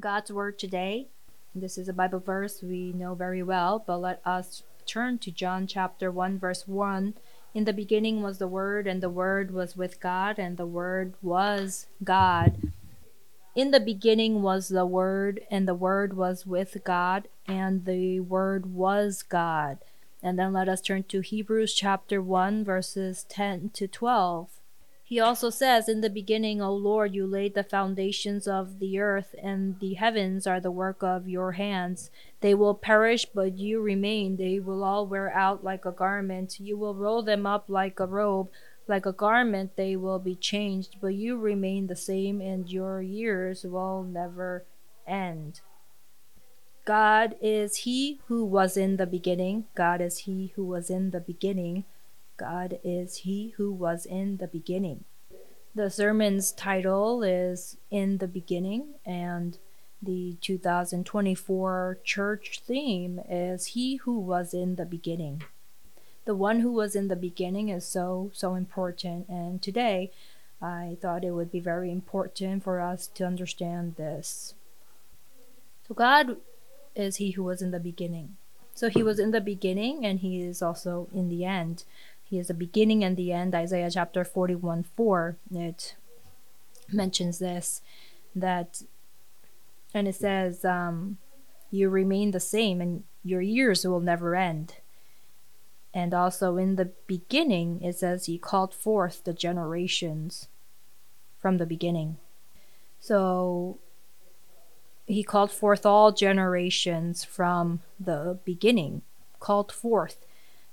God's Word today. This is a Bible verse we know very well, but let us turn to John chapter 1, verse 1. In the beginning was the Word, and the Word was with God, and the Word was God. In the beginning was the Word, and the Word was with God, and the Word was God. And then let us turn to Hebrews chapter 1, verses 10 to 12. He also says, In the beginning, O Lord, you laid the foundations of the earth, and the heavens are the work of your hands. They will perish, but you remain. They will all wear out like a garment. You will roll them up like a robe. Like a garment, they will be changed, but you remain the same, and your years will never end. God is He who was in the beginning. God is He who was in the beginning. God is He who was in the beginning. The sermon's title is In the Beginning, and the 2024 church theme is He Who Was in the Beginning. The one who was in the beginning is so, so important, and today I thought it would be very important for us to understand this. So, God is He who was in the beginning. So, He was in the beginning, and He is also in the end. He is the beginning and the end. Isaiah chapter 41 4, it mentions this that, and it says, um, You remain the same, and your years will never end. And also in the beginning, it says, He called forth the generations from the beginning. So he called forth all generations from the beginning, called forth.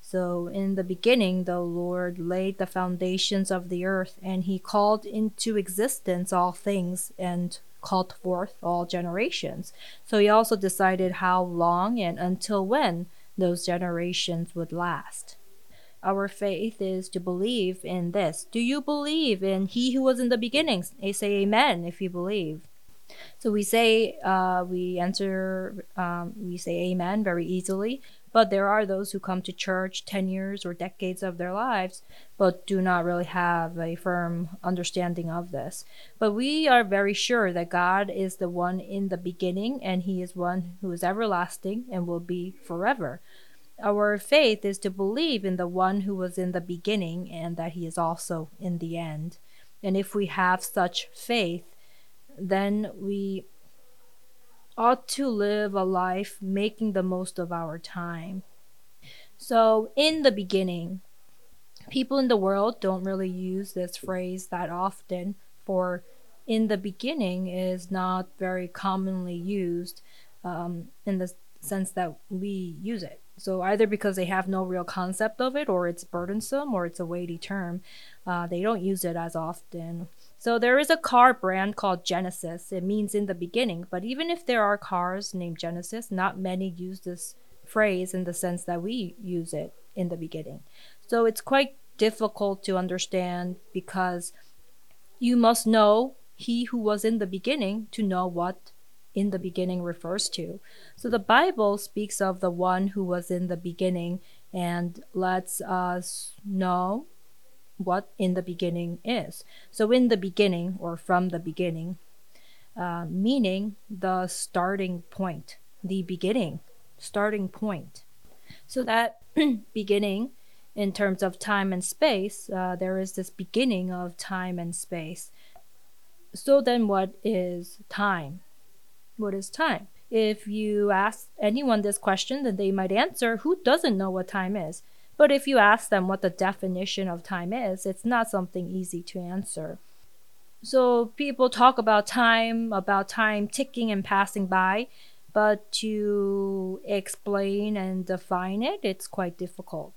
So, in the beginning, the Lord laid the foundations of the earth, and he called into existence all things and called forth all generations. So, he also decided how long and until when those generations would last. Our faith is to believe in this. Do you believe in He who was in the beginning? Say Amen if you believe. So we say, uh, we answer, um, we say Amen very easily. But there are those who come to church 10 years or decades of their lives, but do not really have a firm understanding of this. But we are very sure that God is the one in the beginning, and He is one who is everlasting and will be forever. Our faith is to believe in the one who was in the beginning and that He is also in the end. And if we have such faith, then we ought to live a life making the most of our time. So, in the beginning, people in the world don't really use this phrase that often, for in the beginning is not very commonly used um, in the sense that we use it. So, either because they have no real concept of it, or it's burdensome, or it's a weighty term, uh, they don't use it as often. So there is a car brand called Genesis. It means in the beginning, but even if there are cars named Genesis, not many use this phrase in the sense that we use it in the beginning. So it's quite difficult to understand because you must know he who was in the beginning to know what in the beginning refers to. So the Bible speaks of the one who was in the beginning and lets us know what in the beginning is. So, in the beginning, or from the beginning, uh, meaning the starting point, the beginning, starting point. So, that beginning, in terms of time and space, uh, there is this beginning of time and space. So, then what is time? What is time? If you ask anyone this question, then they might answer, Who doesn't know what time is? But if you ask them what the definition of time is, it's not something easy to answer. So people talk about time, about time ticking and passing by, but to explain and define it, it's quite difficult.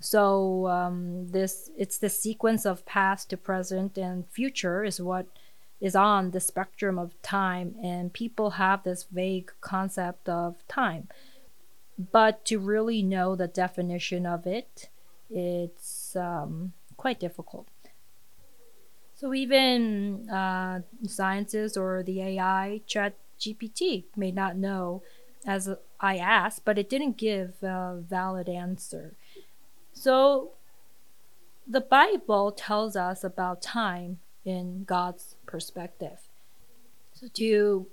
So um, this it's the sequence of past to present and future is what is on the spectrum of time, and people have this vague concept of time but to really know the definition of it, it's um, quite difficult. So even uh, sciences or the AI chat GPT may not know as I asked, but it didn't give a valid answer. So the Bible tells us about time in God's perspective. So to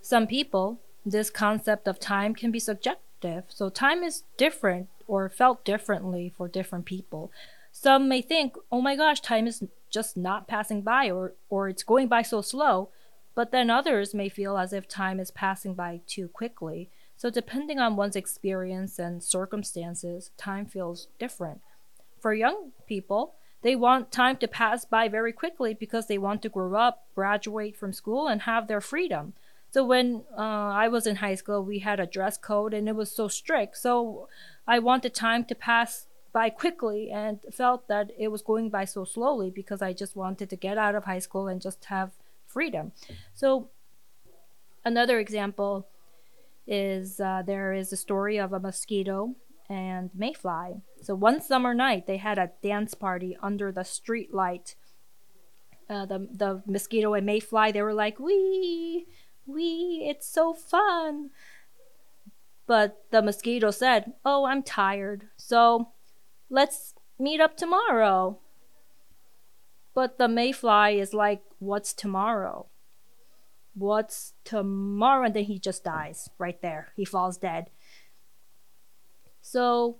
some people, this concept of time can be subjective. So time is different or felt differently for different people. Some may think, oh my gosh, time is just not passing by or, or it's going by so slow. But then others may feel as if time is passing by too quickly. So, depending on one's experience and circumstances, time feels different. For young people, they want time to pass by very quickly because they want to grow up, graduate from school, and have their freedom. So when uh, I was in high school, we had a dress code and it was so strict. So I wanted time to pass by quickly and felt that it was going by so slowly because I just wanted to get out of high school and just have freedom. So another example is uh, there is a story of a mosquito and mayfly. So one summer night, they had a dance party under the street light. Uh, the the mosquito and mayfly they were like wee wee it's so fun. But the mosquito said oh i'm tired so let's meet up tomorrow. But the mayfly is like what's tomorrow? What's tomorrow? And then he just dies right there. He falls dead so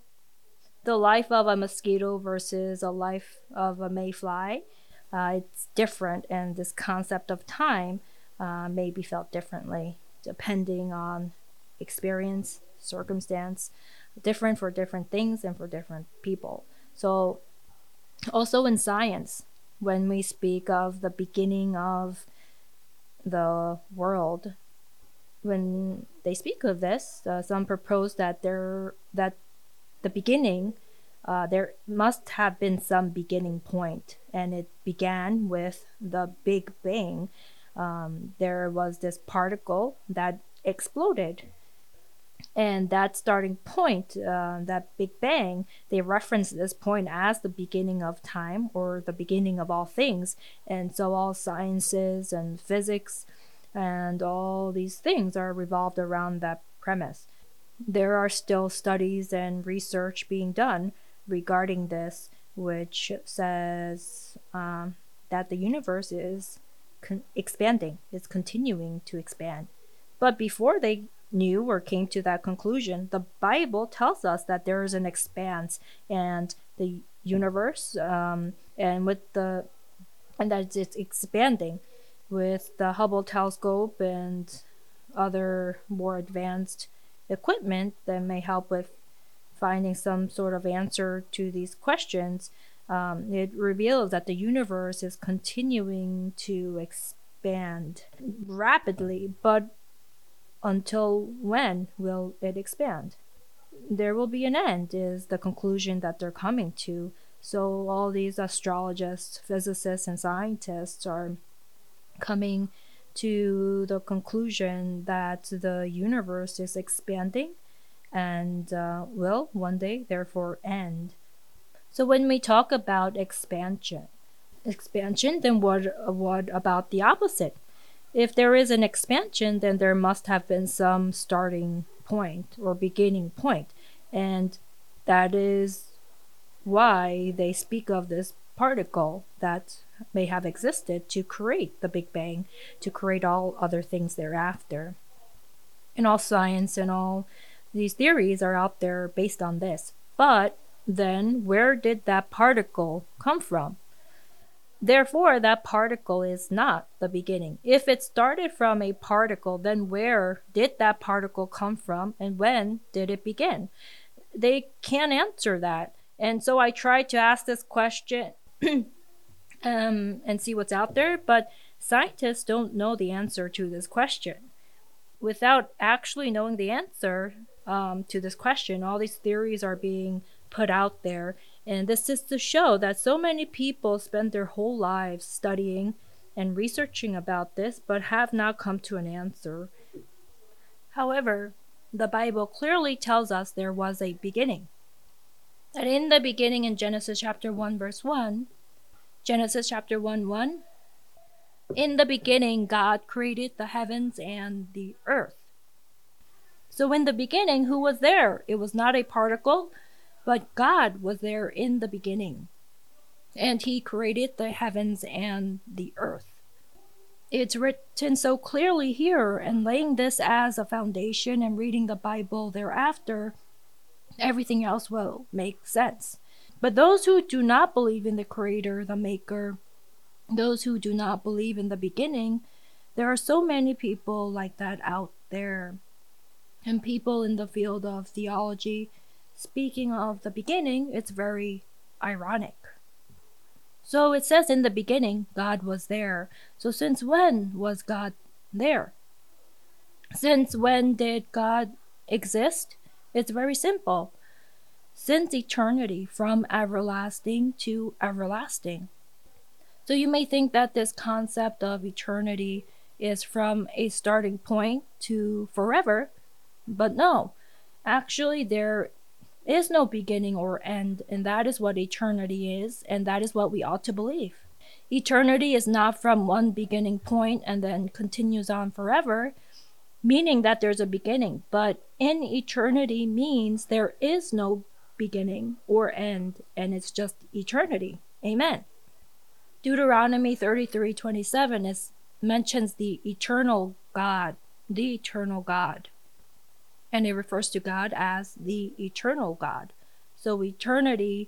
the life of a mosquito versus a life of a mayfly uh, it's different and this concept of time uh, may be felt differently depending on experience circumstance different for different things and for different people. So also in science when we speak of the beginning of the world when they speak of this uh, some propose that there that the beginning uh, there must have been some beginning point, and it began with the Big Bang. Um, there was this particle that exploded. And that starting point, uh, that Big Bang, they reference this point as the beginning of time or the beginning of all things. And so all sciences and physics and all these things are revolved around that premise. There are still studies and research being done regarding this, which says um, that the universe is con- expanding, is continuing to expand. But before they knew or came to that conclusion, the Bible tells us that there is an expanse and the universe, um, and with the and that it's expanding with the Hubble telescope and other more advanced equipment that may help with finding some sort of answer to these questions, um, it reveals that the universe is continuing to expand rapidly, but until when will it expand? There will be an end, is the conclusion that they're coming to. So, all these astrologists, physicists, and scientists are coming to the conclusion that the universe is expanding and uh, will one day therefore end. So when we talk about expansion, expansion, then what what about the opposite? If there is an expansion, then there must have been some starting point or beginning point, and that is why they speak of this particle that may have existed to create the Big Bang, to create all other things thereafter. In all science and all these theories are out there based on this. But then, where did that particle come from? Therefore, that particle is not the beginning. If it started from a particle, then where did that particle come from and when did it begin? They can't answer that. And so I tried to ask this question um, and see what's out there, but scientists don't know the answer to this question. Without actually knowing the answer, um, to this question. All these theories are being put out there. And this is to show that so many people spend their whole lives studying and researching about this, but have not come to an answer. However, the Bible clearly tells us there was a beginning. That in the beginning, in Genesis chapter 1, verse 1, Genesis chapter 1 1, in the beginning, God created the heavens and the earth. So in the beginning, who was there? It was not a particle, but God was there in the beginning. And he created the heavens and the earth. it's written so clearly here, and laying this as a foundation and reading the Bible thereafter, everything else will make sense. But those who do not believe in the Creator, the Maker, those who do not believe in the beginning, there are so many people like that out there. And people in the field of theology, speaking of the beginning, it's very ironic. So it says in the beginning, God was there. So since when was God there? Since when did God exist? It's very simple. Since eternity, from everlasting to everlasting. So you may think that this concept of eternity is from a starting point to forever, but no. Actually, there is no beginning or end, and that is what eternity is, and that is what we ought to believe. Eternity is not from one beginning point and then continues on forever, meaning that there's a beginning, but in eternity means there is no beginning or end, and it's just eternity. Amen. Deuteronomy 33:27 is mentions the eternal God, the eternal God and it refers to God as the eternal God. So eternity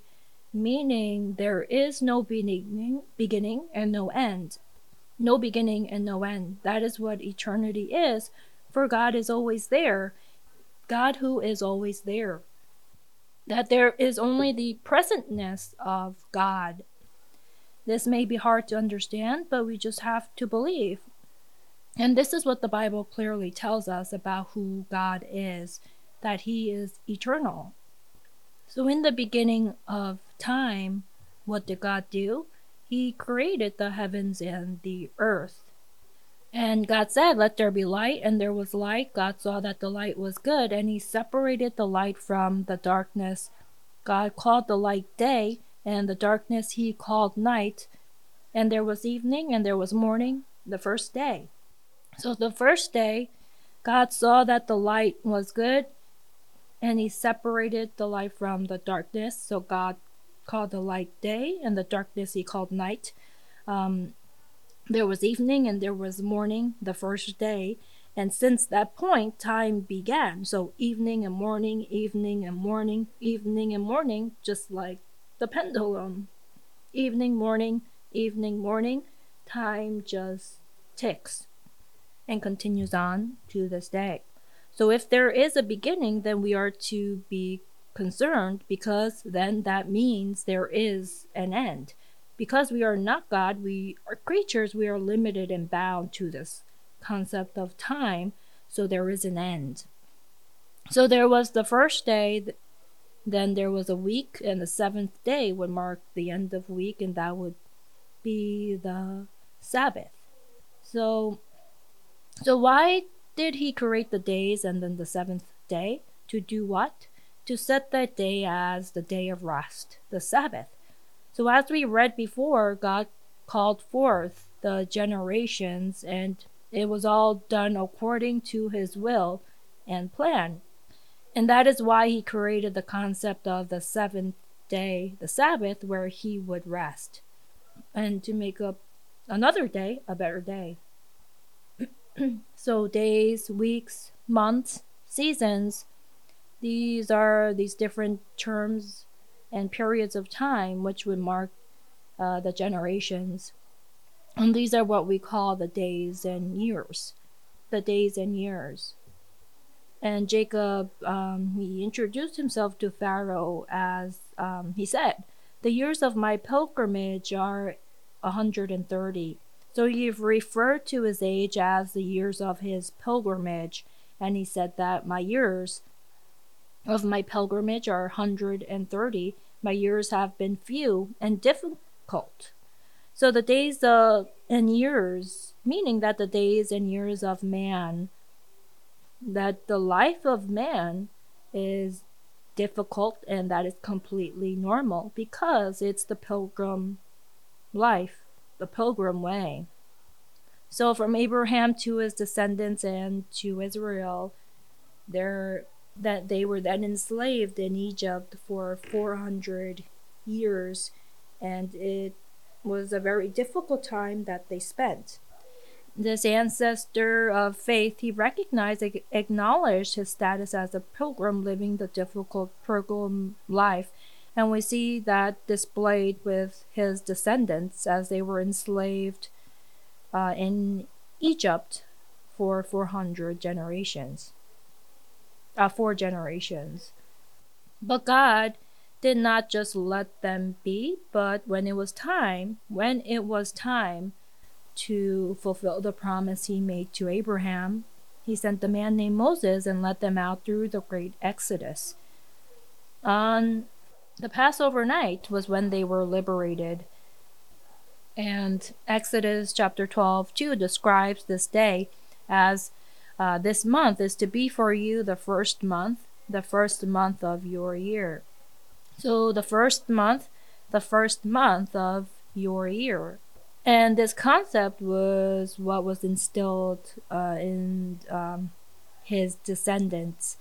meaning there is no beginning, beginning and no end. No beginning and no end. That is what eternity is, for God is always there. God who is always there. That there is only the presentness of God. This may be hard to understand, but we just have to believe and this is what the Bible clearly tells us about who God is that He is eternal. So, in the beginning of time, what did God do? He created the heavens and the earth. And God said, Let there be light, and there was light. God saw that the light was good, and He separated the light from the darkness. God called the light day, and the darkness He called night. And there was evening, and there was morning, the first day. So the first day, God saw that the light was good, and he separated the light from the darkness. So God called the light day, and the darkness he called night. Um, there was evening and there was morning the first day. And since that point, time began. So evening and morning, evening and morning, evening and morning, just like the pendulum. Evening, morning, evening, morning, time just ticks and continues on to this day. So if there is a beginning, then we are to be concerned because then that means there is an end. Because we are not God, we are creatures, we are limited and bound to this concept of time, so there is an end. So there was the first day, then there was a week, and the seventh day would mark the end of week, and that would be the Sabbath. So so why did he create the days and then the seventh day? To do what? To set that day as the day of rest, the Sabbath. So as we read before, God called forth the generations and it was all done according to his will and plan. And that is why he created the concept of the seventh day, the Sabbath, where he would rest and to make up another day a better day. so days, weeks, months, seasons, these are these different terms and periods of time which would mark uh, the generations. And these are what we call the days and years. The days and years. And Jacob, um, he introduced himself to Pharaoh as um, he said, The years of my pilgrimage are a 130. So he referred to his age as the years of his pilgrimage, and he said that my years of my pilgrimage are 130. My years have been few and difficult. So the days of, and years, meaning that the days and years of man, that the life of man is difficult and that is completely normal because it's the pilgrim life the pilgrim way. So from Abraham to his descendants and to Israel, there that they were then enslaved in Egypt for 400 years and it was a very difficult time that they spent. this ancestor of faith, he recognized, acknowledged his status as a pilgrim living the difficult pilgrim life. And we see that displayed with his descendants as they were enslaved uh, in Egypt for 400 generations. Uh, four generations. But God did not just let them be, but when it was time, when it was time to fulfill the promise he made to Abraham, he sent a man named Moses and led them out through the great Exodus. On the Passover night was when they were liberated. And Exodus chapter 12 2 describes this day as uh, this month is to be for you the first month, the first month of your year. So the first month, the first month of your year. And this concept was what was instilled uh, in um, his descendants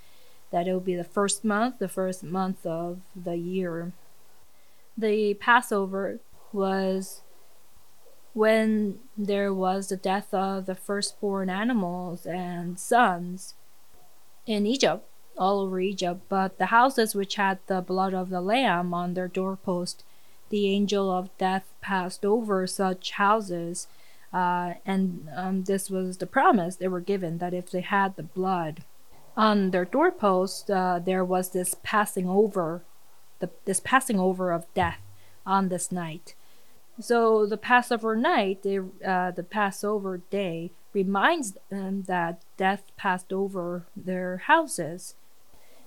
that it would be the first month, the first month of the year. The Passover was when there was the death of the firstborn animals and sons in Egypt all over Egypt, but the houses which had the blood of the Lamb on their doorpost, the angel of death passed over such houses, uh, and um, this was the promise they were given that if they had the blood on their doorpost, uh, there was this passing over, the, this passing over of death on this night. So the Passover night, they, uh, the Passover day, reminds them that death passed over their houses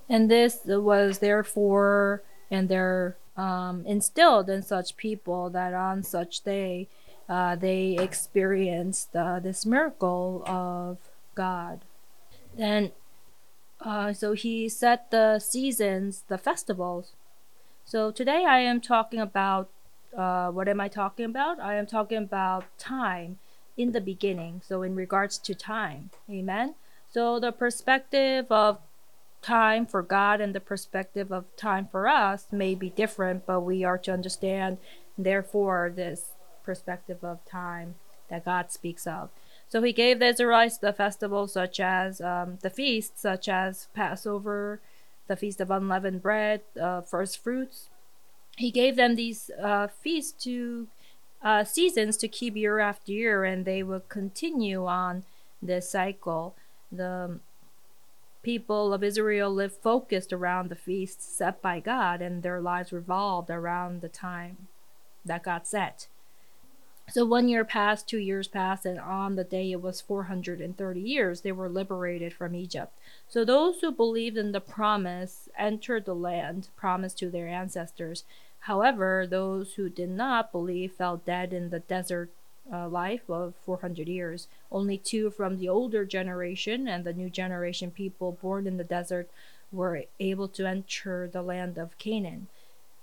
and this was therefore and they're um, instilled in such people that on such day uh, they experienced uh, this miracle of God. Then, uh, so he set the seasons, the festivals. So today I am talking about uh, what am I talking about? I am talking about time in the beginning. So, in regards to time, amen. So, the perspective of time for God and the perspective of time for us may be different, but we are to understand, therefore, this perspective of time that God speaks of. So he gave the Israelites the festivals such as um, the feasts, such as Passover, the Feast of Unleavened Bread, uh, first fruits. He gave them these uh, feasts to uh, seasons to keep year after year, and they would continue on this cycle. The people of Israel lived focused around the feasts set by God, and their lives revolved around the time that God set. So one year passed, two years passed, and on the day it was 430 years, they were liberated from Egypt. So those who believed in the promise entered the land promised to their ancestors. However, those who did not believe fell dead in the desert uh, life of 400 years. Only two from the older generation and the new generation people born in the desert were able to enter the land of Canaan.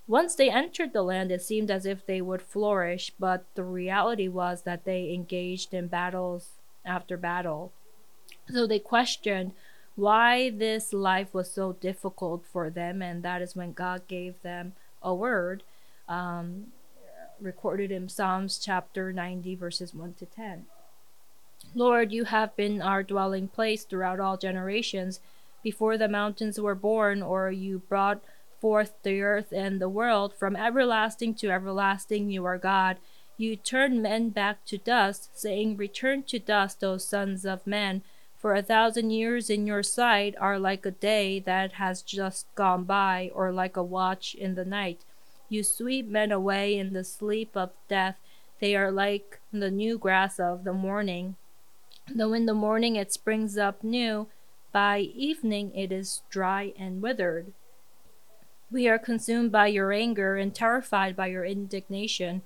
Once they entered the land, it seemed as if they would flourish, but the reality was that they engaged in battles after battle. So they questioned why this life was so difficult for them, and that is when God gave them a word. Um, recorded in Psalms chapter 90, verses 1 to 10. Lord, you have been our dwelling place throughout all generations. Before the mountains were born, or you brought forth the earth and the world, from everlasting to everlasting, you are God. You turn men back to dust, saying, Return to dust, O sons of men. For a thousand years in your sight are like a day that has just gone by, or like a watch in the night. You sweep men away in the sleep of death. They are like the new grass of the morning. Though in the morning it springs up new, by evening it is dry and withered. We are consumed by your anger and terrified by your indignation.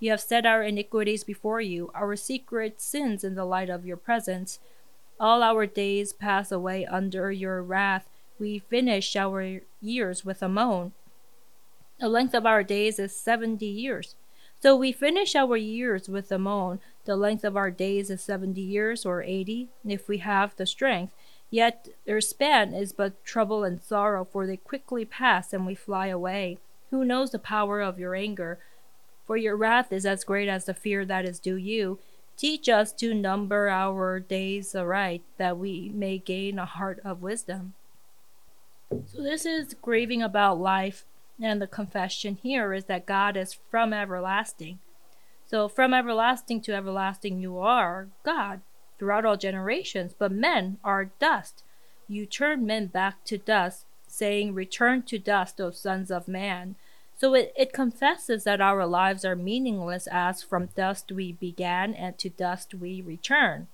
You have set our iniquities before you, our secret sins in the light of your presence. All our days pass away under your wrath. We finish our years with a moan. The length of our days is seventy years. So we finish our years with a moan. The length of our days is seventy years or eighty, if we have the strength. Yet their span is but trouble and sorrow, for they quickly pass and we fly away. Who knows the power of your anger? For your wrath is as great as the fear that is due you. Teach us to number our days aright, that we may gain a heart of wisdom. So, this is grieving about life, and the confession here is that God is from everlasting. So, from everlasting to everlasting, you are God throughout all generations, but men are dust. You turn men back to dust, saying, Return to dust, O sons of man. So it, it confesses that our lives are meaningless as from dust we began and to dust we return.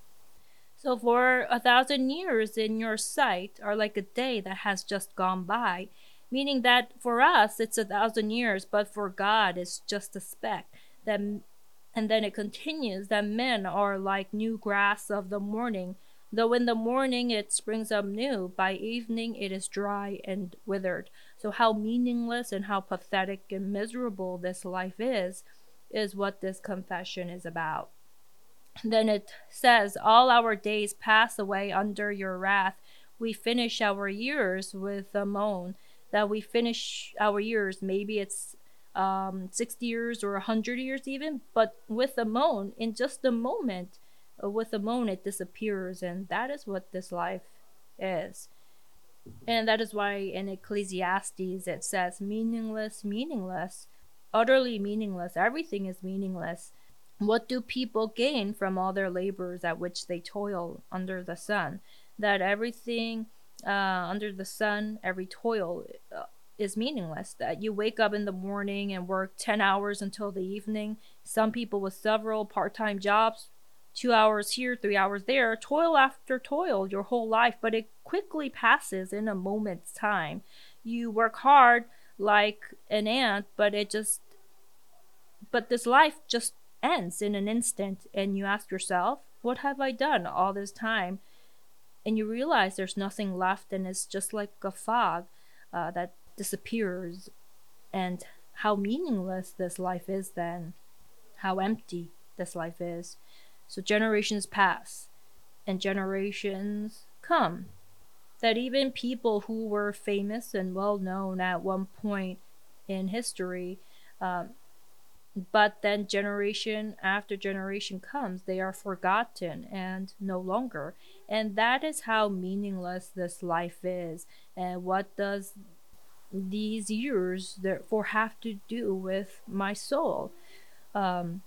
So for a thousand years in your sight are like a day that has just gone by, meaning that for us it's a thousand years, but for God it's just a speck. That, and then it continues that men are like new grass of the morning Though in the morning it springs up new, by evening it is dry and withered. So, how meaningless and how pathetic and miserable this life is, is what this confession is about. Then it says, All our days pass away under your wrath. We finish our years with a moan. That we finish our years, maybe it's um, 60 years or 100 years even, but with a moan in just a moment uh, with a moan it disappears and that is what this life is and that is why in ecclesiastes it says meaningless meaningless utterly meaningless everything is meaningless. What do people gain from all their labors at which they toil under the sun? That everything uh, under the sun every toil uh, is meaningless. That you wake up in the morning and work 10 hours until the evening. Some people with several part-time jobs two hours here, three hours there, toil after toil your whole life, but it quickly passes in a moment's time. You work hard like an ant, but it just, but this life just ends in an instant, and you ask yourself, what have I done all this time? And you realize there's nothing left, and it's just like a fog uh, that disappears. And how meaningless this life is then, how empty this life is. So generations pass and generations come. That even people who were famous and well known at one point in history, um, but then generation after generation comes, they are forgotten and no longer. And that is how meaningless this life is. And what does these years therefore have to do with my soul? Um,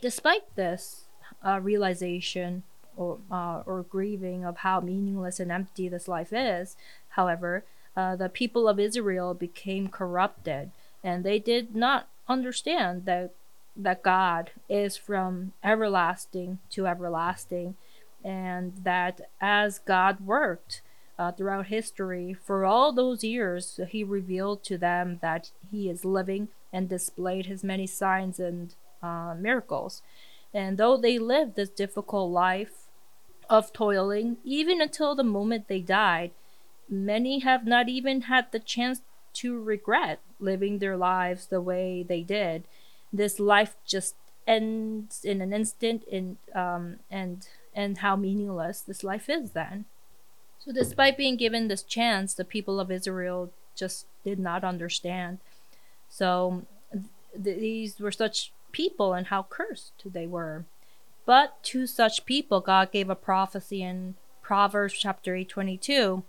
despite this, uh, realization or uh, or grieving of how meaningless and empty this life is. However, uh, the people of Israel became corrupted, and they did not understand that that God is from everlasting to everlasting, and that as God worked uh, throughout history for all those years, He revealed to them that He is living and displayed His many signs and uh, miracles. And though they lived this difficult life of toiling, even until the moment they died, many have not even had the chance to regret living their lives the way they did. This life just ends in an instant, in um, and and how meaningless this life is then. So, despite being given this chance, the people of Israel just did not understand. So, th- these were such people and how cursed they were. But to such people, God gave a prophecy in Proverbs chapter 8 22.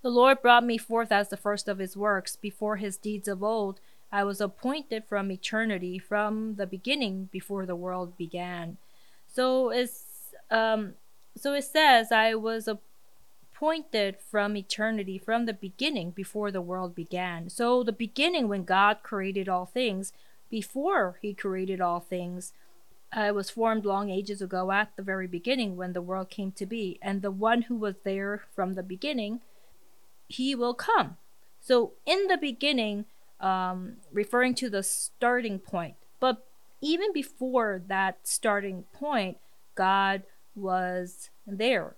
The Lord brought me forth as the first of his works, before his deeds of old. I was appointed from eternity, from the beginning, before the world began. So it's um, so it says, I was appointed from eternity, from the beginning, before the world began. So the beginning, when God created all things, before he created all things. Uh, was formed long ages ago at the very beginning when the world came to be, and the one who was there from the beginning, he will come. So, in the beginning, um, referring to the starting point, but even before that starting point, God was there.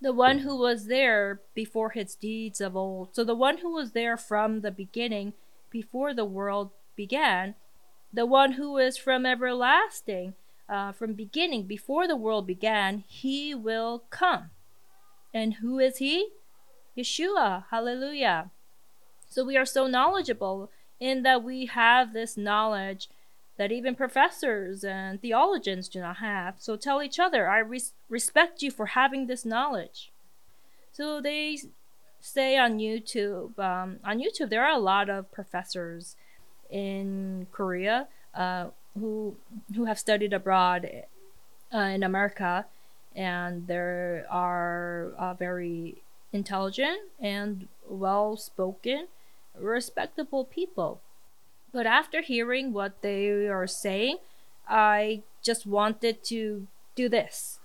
The one who was there before his deeds of old. So, the one who was there from the beginning, before the world began, the one who is from everlasting, uh, from beginning, before the world began, he will come. And who is he? Yeshua. Hallelujah. So we are so knowledgeable in that we have this knowledge that even professors and theologians do not have. So tell each other, I res- respect you for having this knowledge. So they say on YouTube, um, on YouTube, there are a lot of professors in Korea uh, who who have studied abroad uh, in America, and there are uh, very intelligent and well spoken, respectable people. But after hearing what they are saying, I just wanted to do this.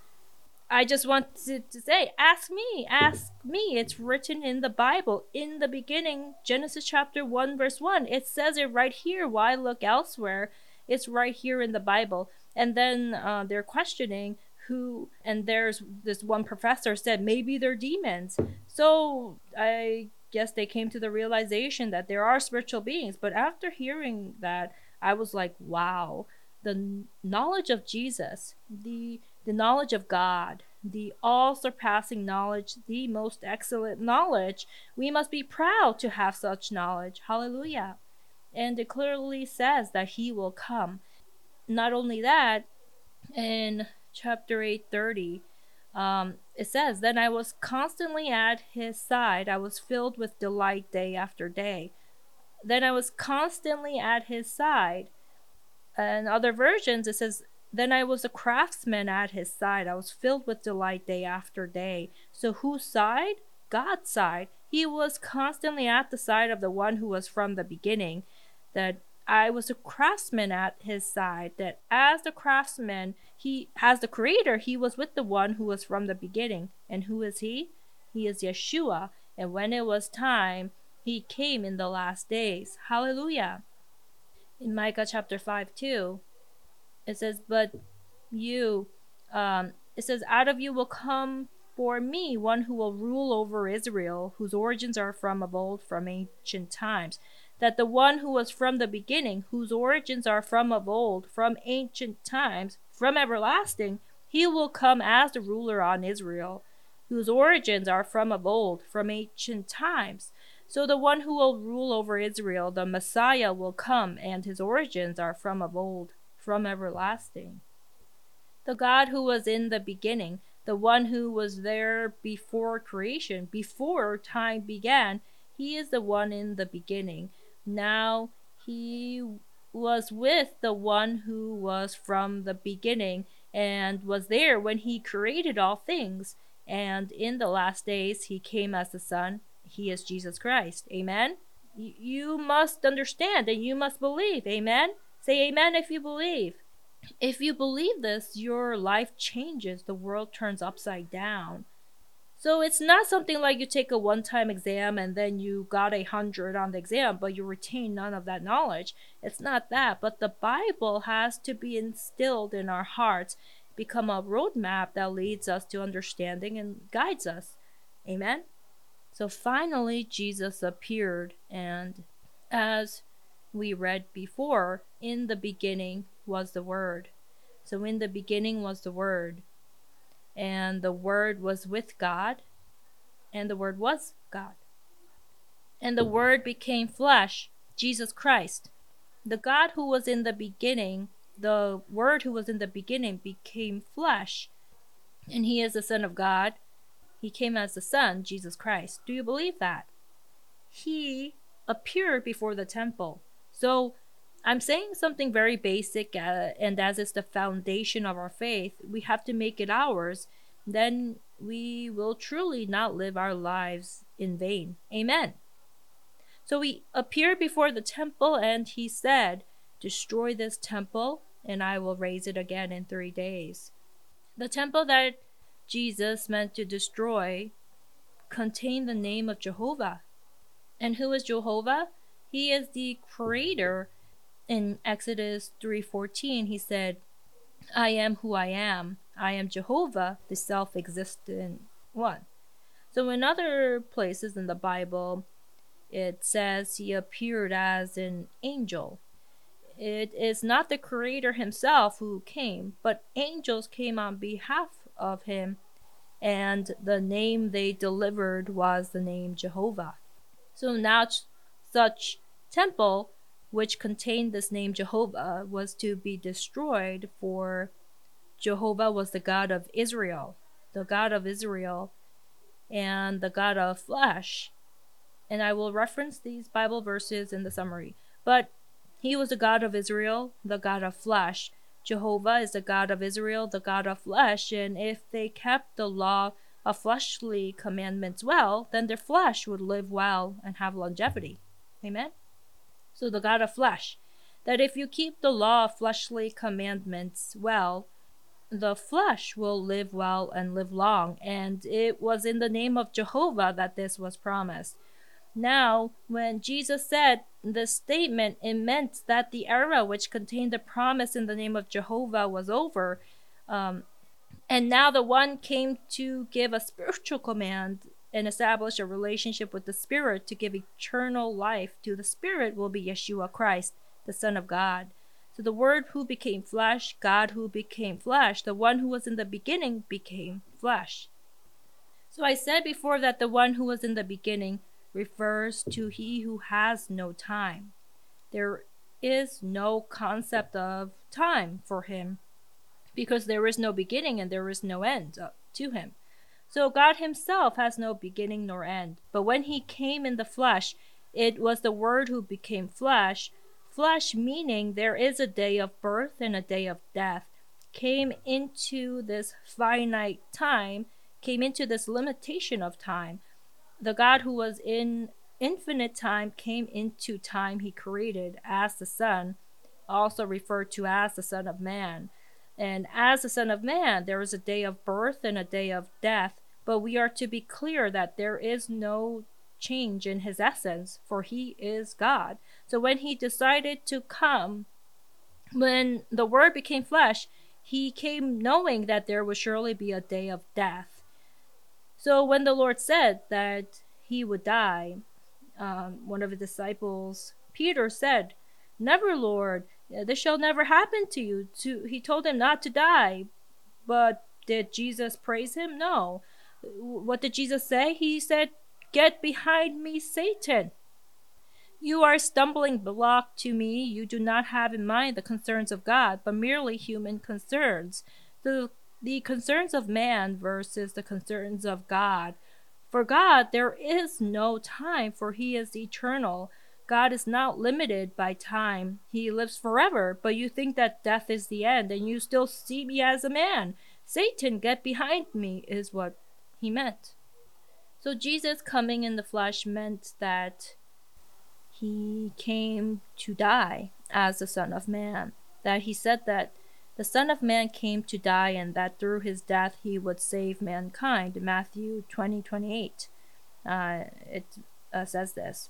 I just wanted to say, ask me, ask me. It's written in the Bible. In the beginning, Genesis chapter 1, verse 1. It says it right here. Why look elsewhere? It's right here in the Bible. And then uh, they're questioning who, and there's this one professor said, maybe they're demons. So I guess they came to the realization that there are spiritual beings. But after hearing that, I was like, wow, the knowledge of Jesus, the the knowledge of God, the all surpassing knowledge, the most excellent knowledge. We must be proud to have such knowledge. Hallelujah. And it clearly says that he will come. Not only that, in chapter 830, um, it says, Then I was constantly at his side. I was filled with delight day after day. Then I was constantly at his side. And other versions, it says, Then I was a craftsman at his side. I was filled with delight day after day. So whose side? God's side. He was constantly at the side of the one who was from the beginning. That I was a craftsman at his side, that as the craftsman, he as the creator, he was with the one who was from the beginning. And who is he? He is Yeshua. And when it was time, he came in the last days. Hallelujah. In Micah chapter 5 2, it says, But you, um, it says, Out of you will come for me one who will rule over Israel, whose origins are from of old, from ancient times that the one who was from the beginning, whose origins are from of old, from ancient times, from everlasting, he will come as the ruler on Israel, whose origins are from of old, from ancient times. So the one who will rule over Israel, the Messiah, will come, and his origins are from of old, from everlasting. The God who was in the beginning, the one who was there before creation, before time began, he is the one in the beginning now he was with the one who was from the beginning and was there when he created all things. And in the last days he came as the Son. He is Jesus Christ. Amen. You must understand and you must believe. Amen. Say amen if you believe. If you believe this, your life changes. The world turns upside down. So it's not something like you take a one time exam and then you got a hundred on the exam, but you retain none of that knowledge. It's not that, but the Bible has to be instilled in our hearts, become a roadmap that leads us to understanding and guides us. Amen? So finally, Jesus appeared, and as we read before, in the beginning was the Word. So in the beginning was the Word and the Word was with God, and the Word was God. And the Word became flesh, Jesus Christ. The God who was in the beginning, the Word who was in the beginning, became flesh, and He is the Son of God. He came as the Son, Jesus Christ. Do you believe that? He appeared before the temple. So I'm saying something very basic, uh, and as it's the foundation of our faith, we have to make it ours. Then we will truly not live our lives in vain. Amen. So he appeared before the temple, and he said, Destroy this temple, and I will raise it again in three days. The temple that Jesus meant to destroy contained the name of Jehovah. And who is Jehovah? He is the creator in Exodus 3:14 he said, "I am who I am. I am Jehovah, the self-existent one." So in other places in the Bible, it says he appeared as an angel. It is not the creator himself who came, but angels came on behalf of him, and the name they delivered was the name Jehovah. So now such temple which contained this name Jehovah, was to be destroyed, for Jehovah was the God of Israel, the God of Israel, and the God of flesh. And I will reference these Bible verses in the summary. But he was the God of Israel, the God of flesh. Jehovah is the God of Israel, the God of flesh, and if they kept the law of fleshly commandments well, then their flesh would live well and have longevity. Amen? So, the God of flesh, that if you keep the law of fleshly commandments well, the flesh will live well and live long. And it was in the name of Jehovah that this was promised. Now, when Jesus said this statement, it meant that the era which contained the promise in the name of Jehovah was over. Um, and now the one came to give a spiritual command and establish a relationship with the Spirit to give eternal life to the Spirit will be Yeshua Christ, the Son of God. So the Word who became flesh, God who became flesh, the one who was in the beginning became flesh. So I said before that the one who was in the beginning refers to he who has no time. There is no concept of time for him because there is no beginning and there is no end uh, to him. So God himself has no beginning nor end. But when he came in the flesh, it was the Word who became flesh. Flesh meaning there is a day of birth and a day of death, came into this finite time, came into this limitation of time the God who was in infinite time came into time he created as the Son, also referred to as the Son of Man. And as the Son of Man, there is a day of birth and a day of death, but we are to be clear that there is no change in his essence, for he is God. So when he decided to come, when the Word became flesh, he came knowing that there would surely be a day of death. So when the Lord said that he would die, um, one of the disciples, Peter, said, Never, Lord, this shall never happen to you. To, he told him not to die. But did Jesus praise him? No. What did Jesus say? He said, Get behind me, Satan. You are a stumbling block to me. You do not have in mind the concerns of God, but merely human concerns. The the concerns of man versus the concerns of God. For God, there is no time, for He is eternal. God is not limited by time. He lives forever, but you think that death is the end, and you still see me as a man. Satan, get behind me, is what he meant. So Jesus coming in the flesh meant that he came to die as the Son of Man. That he said that the Son of Man came to die, and that through his death he would save mankind. Matthew 20 28. Uh, it uh, says this.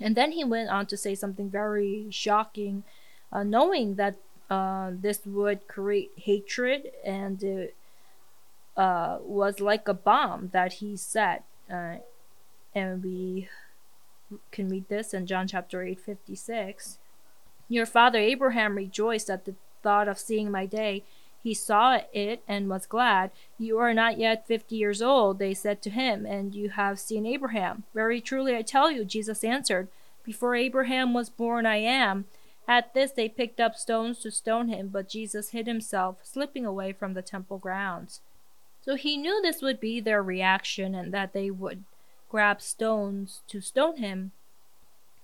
And then he went on to say something very shocking, uh, knowing that uh, this would create hatred and it uh, was like a bomb that he set. Uh, and we can read this in John chapter 8 56. Your father Abraham rejoiced at the thought of seeing my day. He saw it and was glad. You are not yet fifty years old, they said to him, and you have seen Abraham. Very truly I tell you, Jesus answered, Before Abraham was born, I am. At this they picked up stones to stone him, but Jesus hid himself, slipping away from the temple grounds. So he knew this would be their reaction and that they would grab stones to stone him,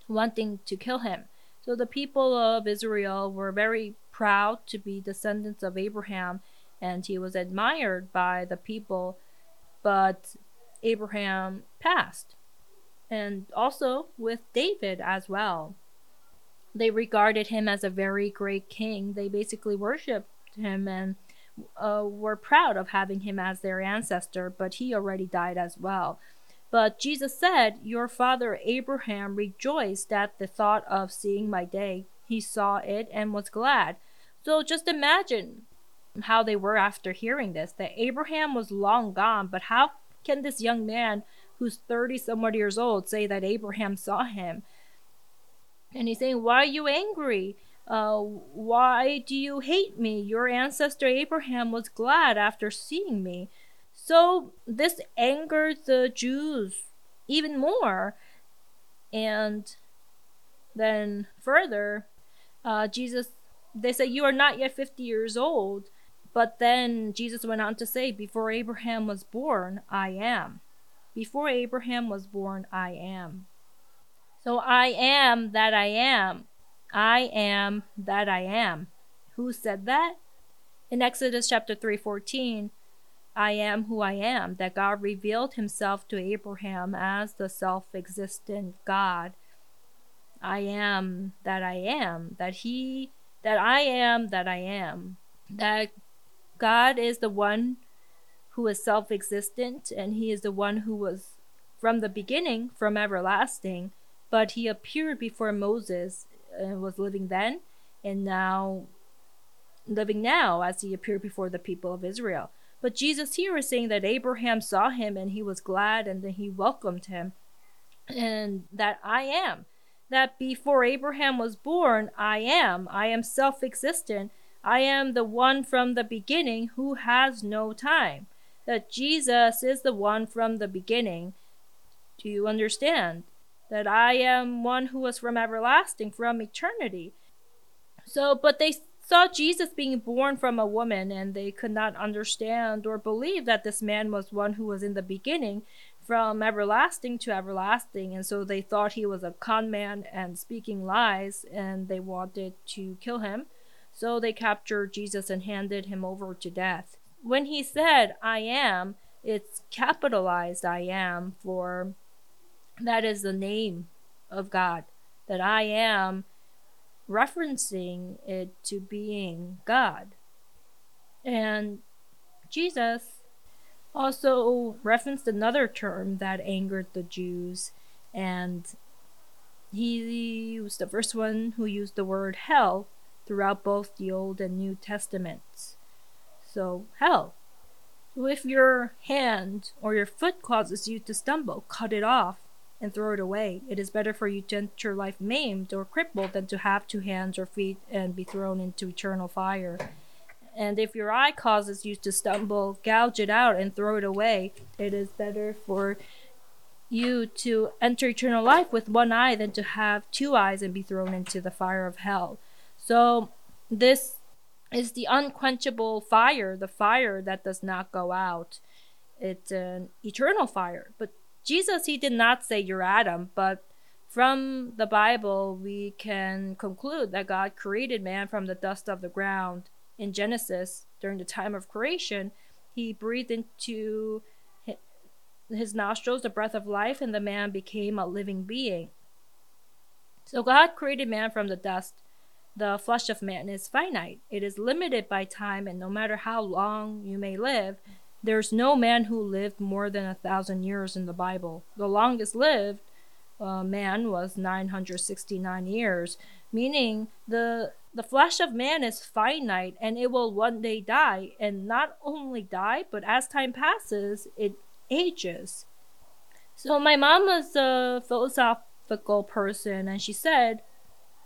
wanting to kill him. So the people of Israel were very proud to be descendants of Abraham, and he was admired by the people. But Abraham passed, and also with David as well. They regarded him as a very great king. They basically worshipped him and uh, were proud of having him as their ancestor, but he already died as well. But Jesus said, Your father Abraham rejoiced at the thought of seeing my day. He saw it and was glad. So just imagine how they were after hearing this that Abraham was long gone, but how can this young man who's 30 somewhat years old say that Abraham saw him? And he's saying, Why are you angry? Uh, why do you hate me? Your ancestor Abraham was glad after seeing me. So this angered the Jews even more. And then further, uh, Jesus, they said, You are not yet 50 years old. But then Jesus went on to say, Before Abraham was born, I am. Before Abraham was born, I am. So I am that I am. I am that I am. Who said that? In Exodus chapter 3:14, I am who I am, that God revealed himself to Abraham as the self-existent God. I am that I am, that he that I am that I am. That God is the one who is self existent, and He is the one who was from the beginning, from everlasting. But He appeared before Moses and was living then, and now living now as He appeared before the people of Israel. But Jesus here is saying that Abraham saw Him and He was glad and then He welcomed Him, and that I am. That before Abraham was born, I am. I am self existent I am the one from the beginning who has no time. That Jesus is the one from the beginning. Do you understand? That I am one who was from everlasting, from eternity. So, but they saw Jesus being born from a woman, and they could not understand or believe that this man was one who was in the beginning, from everlasting to everlasting. And so they thought he was a con man and speaking lies, and they wanted to kill him. So they captured Jesus and handed him over to death. When he said, I am, it's capitalized I am, for that is the name of God. That I am referencing it to being God. And Jesus also referenced another term that angered the Jews, and he was the first one who used the word hell throughout both the Old and New Testaments. So, hell. So if your hand or your foot causes you to stumble, cut it off and throw it away. It is better for you to enter life maimed or crippled than to have two hands or feet and be thrown into eternal fire. And if your eye causes you to stumble, gouge it out and throw it away. It is better for you to enter eternal life with one eye than to have two eyes and be thrown into the fire of hell. So this is the unquenchable fire, the fire that does not go out. It's an eternal fire. But Jesus, he did not say you're Adam, but from the Bible, we can conclude that God created man from the dust of the ground. In Genesis, during the time of creation, he breathed into his nostrils the breath of life, and the man became a living being. So God created man from the dust the flesh of man is finite. It is limited by time, and no matter how long you may live, there's no man who lived more than a thousand years in the Bible. The longest lived uh, man was 969 years, meaning the the flesh of man is finite and it will one day die, and not only die, but as time passes, it ages. So my mom was a philosophical person, and she said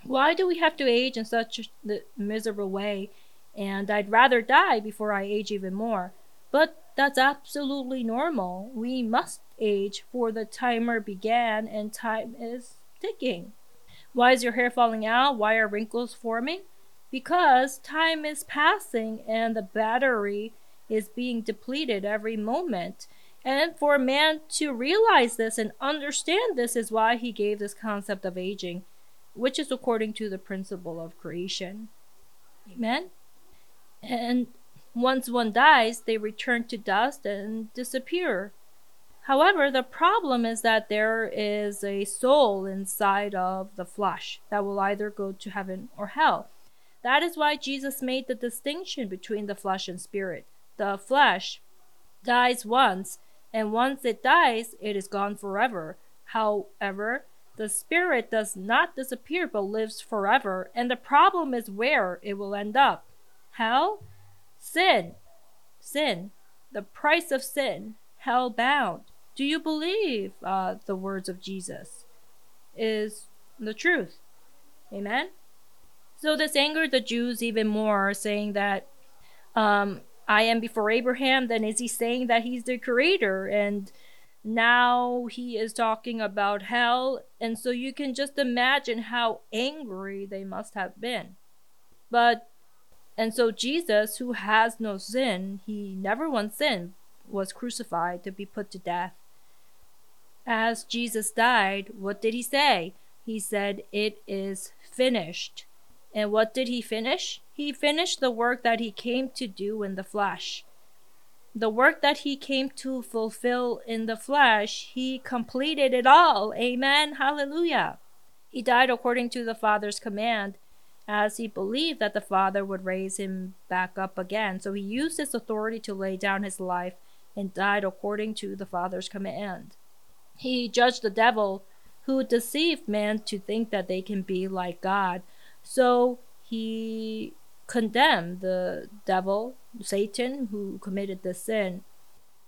why do we have to age in such a miserable way? And I'd rather die before I age even more. But that's absolutely normal. We must age, for the timer began and time is ticking. Why is your hair falling out? Why are wrinkles forming? Because time is passing and the battery is being depleted every moment. And for a man to realize this and understand this is why he gave this concept of aging which is according to the principle of creation. Amen? And once one dies, they return to dust and disappear. However, the problem is that there is a soul inside of the flesh that will either go to heaven or hell. That is why Jesus made the distinction between the flesh and spirit. The flesh dies once, and once it dies, it is gone forever. However, the spirit does not disappear but lives forever, and the problem is where it will end up. Hell? Sin. Sin. The price of sin. Hell bound. Do you believe uh, the words of Jesus is the truth? Amen? So this angered the Jews even more, saying that um, I am before Abraham, then is he saying that he's the creator? And now he is talking about hell, and so you can just imagine how angry they must have been. But, and so Jesus, who has no sin, he never once sinned, was crucified to be put to death. As Jesus died, what did he say? He said, It is finished. And what did he finish? He finished the work that he came to do in the flesh the work that he came to fulfill in the flesh, he completed it all. Amen. Hallelujah. He died according to the Father's command, as he believed that the Father would raise him back up again. So he used his authority to lay down his life and died according to the Father's command. He judged the devil who deceived man to think that they can be like God. So he condemned the devil, Satan, who committed the sin.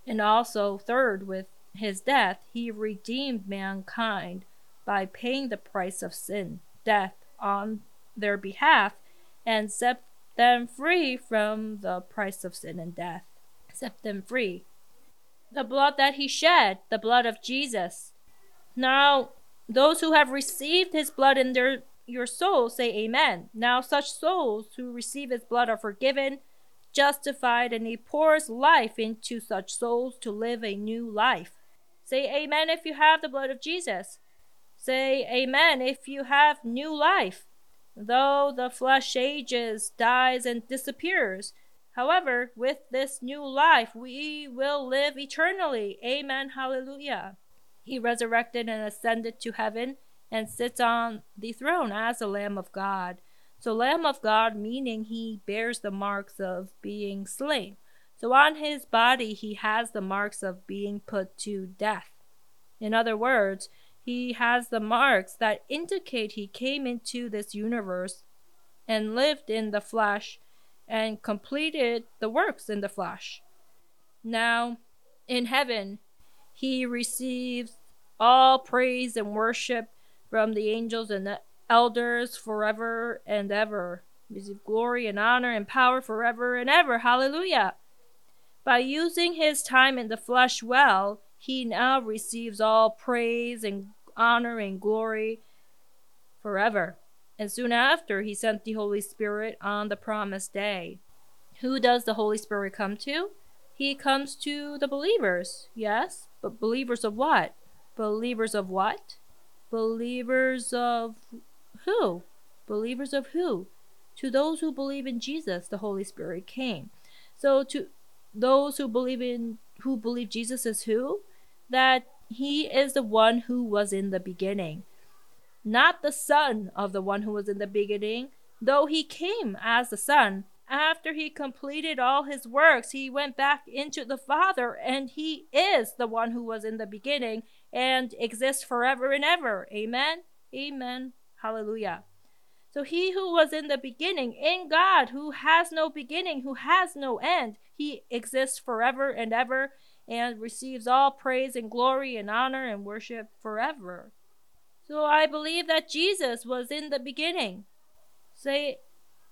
And also, third, with his death, he redeemed mankind by paying the price of sin, death, on their behalf, and set them free from the price of sin and death. Set them free. The blood that he shed, the blood of Jesus. Now, those who have received his blood in their your souls say amen. Now such souls who receive his blood are forgiven, justified, and he pours life into such souls to live a new life. Say amen if you have the blood of Jesus. Say amen if you have new life. Though the flesh ages, dies, and disappears, however, with this new life we will live eternally. Amen. Hallelujah. He resurrected and ascended to heaven and sits on the throne as the Lamb of God. So, Lamb of God, meaning he bears the marks of being slain. So, on his body, he has the marks of being put to death. In other words, he has the marks that indicate he came into this universe and lived in the flesh and completed the works in the flesh. Now, in heaven, he receives all praise and worship from the angels and the elders forever and ever. Receive glory and honor and power forever and ever. Hallelujah. By using his time in the flesh well, he now receives all praise and honor and glory forever. And soon after, he sent the Holy Spirit on the promised day. Who does the Holy Spirit come to? He comes to the believers, yes, but believers of what? Believers of what? Believers of who? Believers of who? To those who believe in Jesus, the Holy Spirit came. So to those who believe in who believe Jesus is who? That he is the one who was in the beginning. Not the son of the one who was in the beginning, though he came as the son. After he completed all his works, he went back into the Father, and he is the one who was in the beginning and exists forever and ever. Amen. Amen. Hallelujah. So he who was in the beginning, in God, who has no beginning, who has no end, he exists forever and ever and receives all praise and glory and honor and worship forever. So I believe that Jesus was in the beginning. Say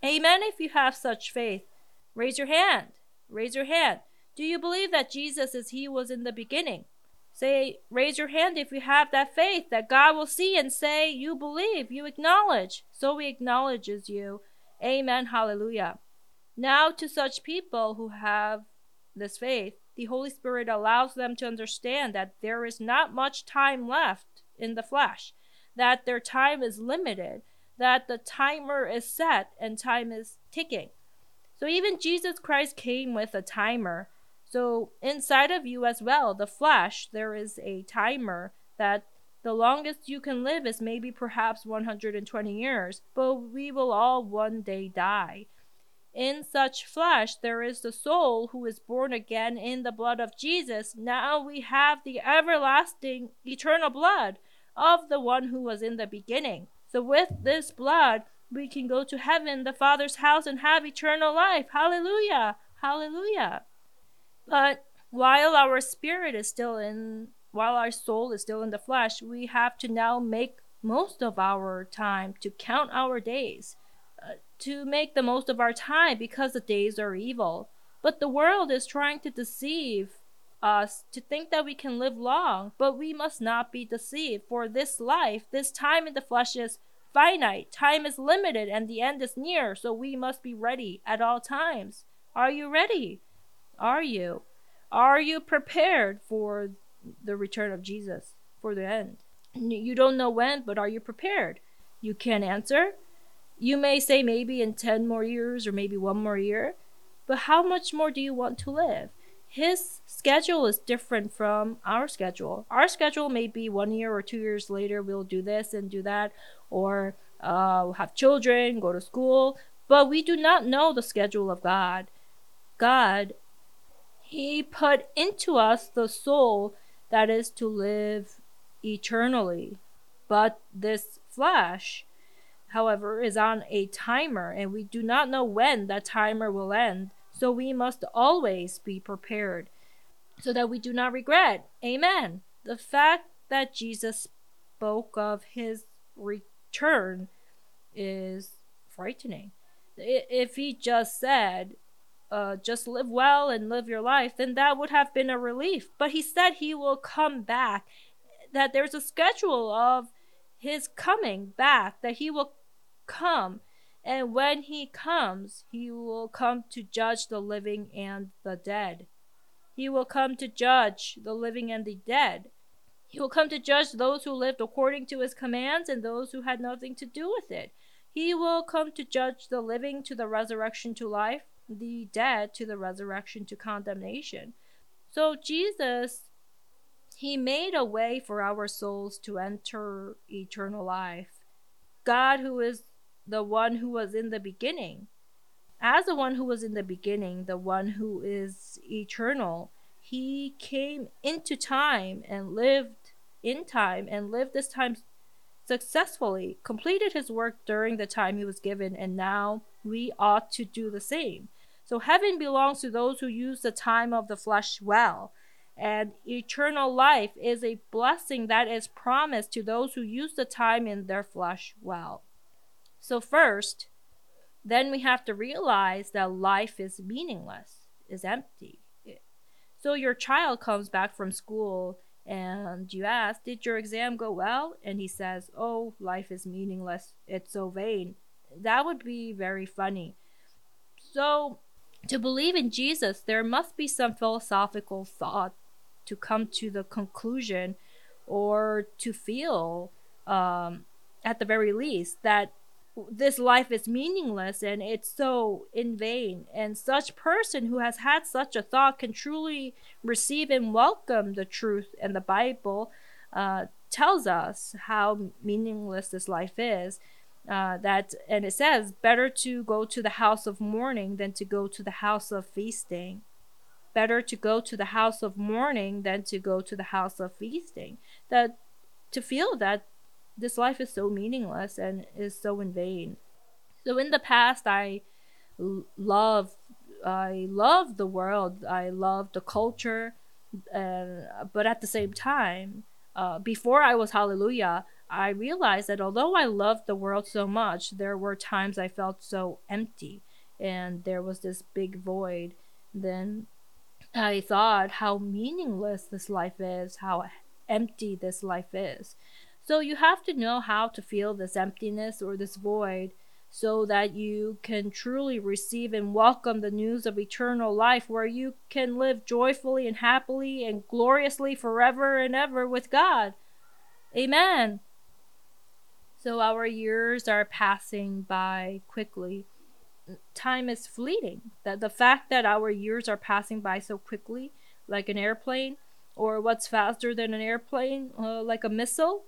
amen if you have such faith. Raise your hand. Raise your hand. Do you believe that Jesus is he was in the beginning? Say, raise your hand if you have that faith that God will see and say, You believe, you acknowledge. So He acknowledges you. Amen. Hallelujah. Now, to such people who have this faith, the Holy Spirit allows them to understand that there is not much time left in the flesh, that their time is limited, that the timer is set and time is ticking. So, even Jesus Christ came with a timer so inside of you as well, the flesh, there is a timer that the longest you can live is maybe perhaps 120 years, but we will all one day die. In such flesh, there is the soul who is born again in the blood of Jesus. Now we have the everlasting, eternal blood of the one who was in the beginning. So with this blood, we can go to heaven, the Father's house, and have eternal life. Hallelujah! Hallelujah! But while our spirit is still in, while our soul is still in the flesh, we have to now make most of our time to count our days, to make the most of our time because the days are evil. But the world is trying to deceive us to think that we can live long, but we must not be deceived. For this life, this time in the flesh is finite, time is limited, and the end is near, so we must be ready at all times. Are you ready? Are you? Are you prepared for the return of Jesus, for the end? You don't know when, but are you prepared? You can't answer. You may say maybe in 10 more years or maybe one more year, but how much more do you want to live? His schedule is different from our schedule. Our schedule may be one year or two years later, we'll do this and do that, or uh, have children, go to school, but we do not know the schedule of God. God, He put into us the soul that is to live eternally. But this flesh, however, is on a timer, and we do not know when that timer will end. So we must always be prepared so that we do not regret. Amen. The fact that Jesus spoke of his return is frightening. If he just said, uh, just live well and live your life, then that would have been a relief. But he said he will come back, that there's a schedule of his coming back, that he will come. And when he comes, he will come to judge the living and the dead. He will come to judge the living and the dead. He will come to judge those who lived according to his commands and those who had nothing to do with it. He will come to judge the living to the resurrection to life, the dead to the resurrection to condemnation. So Jesus, he made a way for our souls to enter eternal life. God, who is the one who was in the beginning, as the one who was in the beginning, the one who is eternal, he came into time and lived in time and lived this time successfully, completed his work during the time he was given, and now we ought to do the same. So heaven belongs to those who use the time of the flesh well. And eternal life is a blessing that is promised to those who use the time in their flesh well. So, first, then we have to realize that life is meaningless, is empty. So, your child comes back from school and you ask, Did your exam go well? And he says, Oh, life is meaningless. It's so vain. That would be very funny. So, to believe in Jesus, there must be some philosophical thought to come to the conclusion or to feel, um, at the very least, that this life is meaningless and it's so in vain. And such person who has had such a thought can truly receive and welcome the truth and the Bible uh, tells us how meaningless this life is uh, that and it says better to go to the house of mourning than to go to the house of feasting better to go to the house of mourning than to go to the house of feasting that to feel that this life is so meaningless and is so in vain so in the past i love i love the world i love the culture uh, but at the same time uh, before i was hallelujah I realized that although I loved the world so much, there were times I felt so empty and there was this big void. Then I thought how meaningless this life is, how empty this life is. So you have to know how to feel this emptiness or this void so that you can truly receive and welcome the news of eternal life where you can live joyfully and happily and gloriously forever and ever with God. Amen. So our years are passing by quickly. Time is fleeting. That the fact that our years are passing by so quickly, like an airplane, or what's faster than an airplane, uh, like a missile,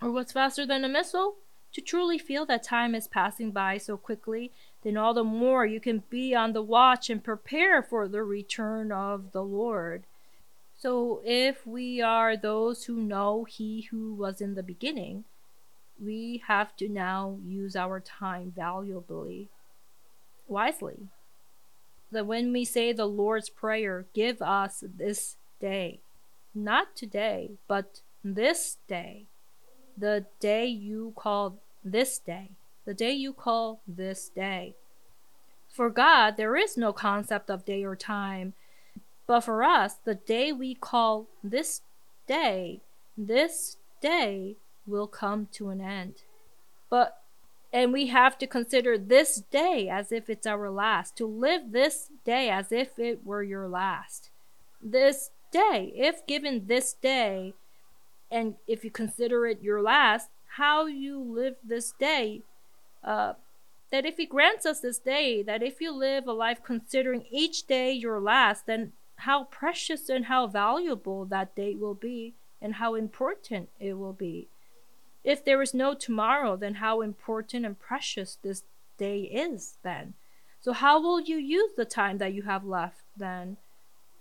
or what's faster than a missile, to truly feel that time is passing by so quickly, then all the more you can be on the watch and prepare for the return of the Lord. So if we are those who know He who was in the beginning, we have to now use our time valuably, wisely. That when we say the Lord's Prayer, give us this day, not today, but this day, the day you call this day, the day you call this day. For God, there is no concept of day or time. But for us, the day we call this day, this day will come to an end. But and we have to consider this day as if it's our last, to live this day as if it were your last. This day, if given this day, and if you consider it your last, how you live this day, uh, that if He grants us this day, that if you live a life considering each day your last, then how precious and how valuable that day will be and how important it will be. If there is no tomorrow, then how important and precious this day is then. So, how will you use the time that you have left then?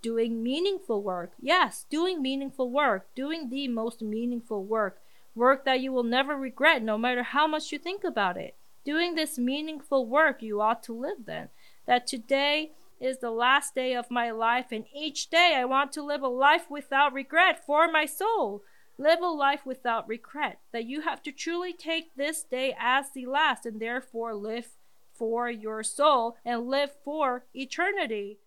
Doing meaningful work. Yes, doing meaningful work. Doing the most meaningful work. Work that you will never regret no matter how much you think about it. Doing this meaningful work, you ought to live then. That today is the last day of my life, and each day I want to live a life without regret for my soul. Live a life without regret. That you have to truly take this day as the last, and therefore live for your soul and live for eternity.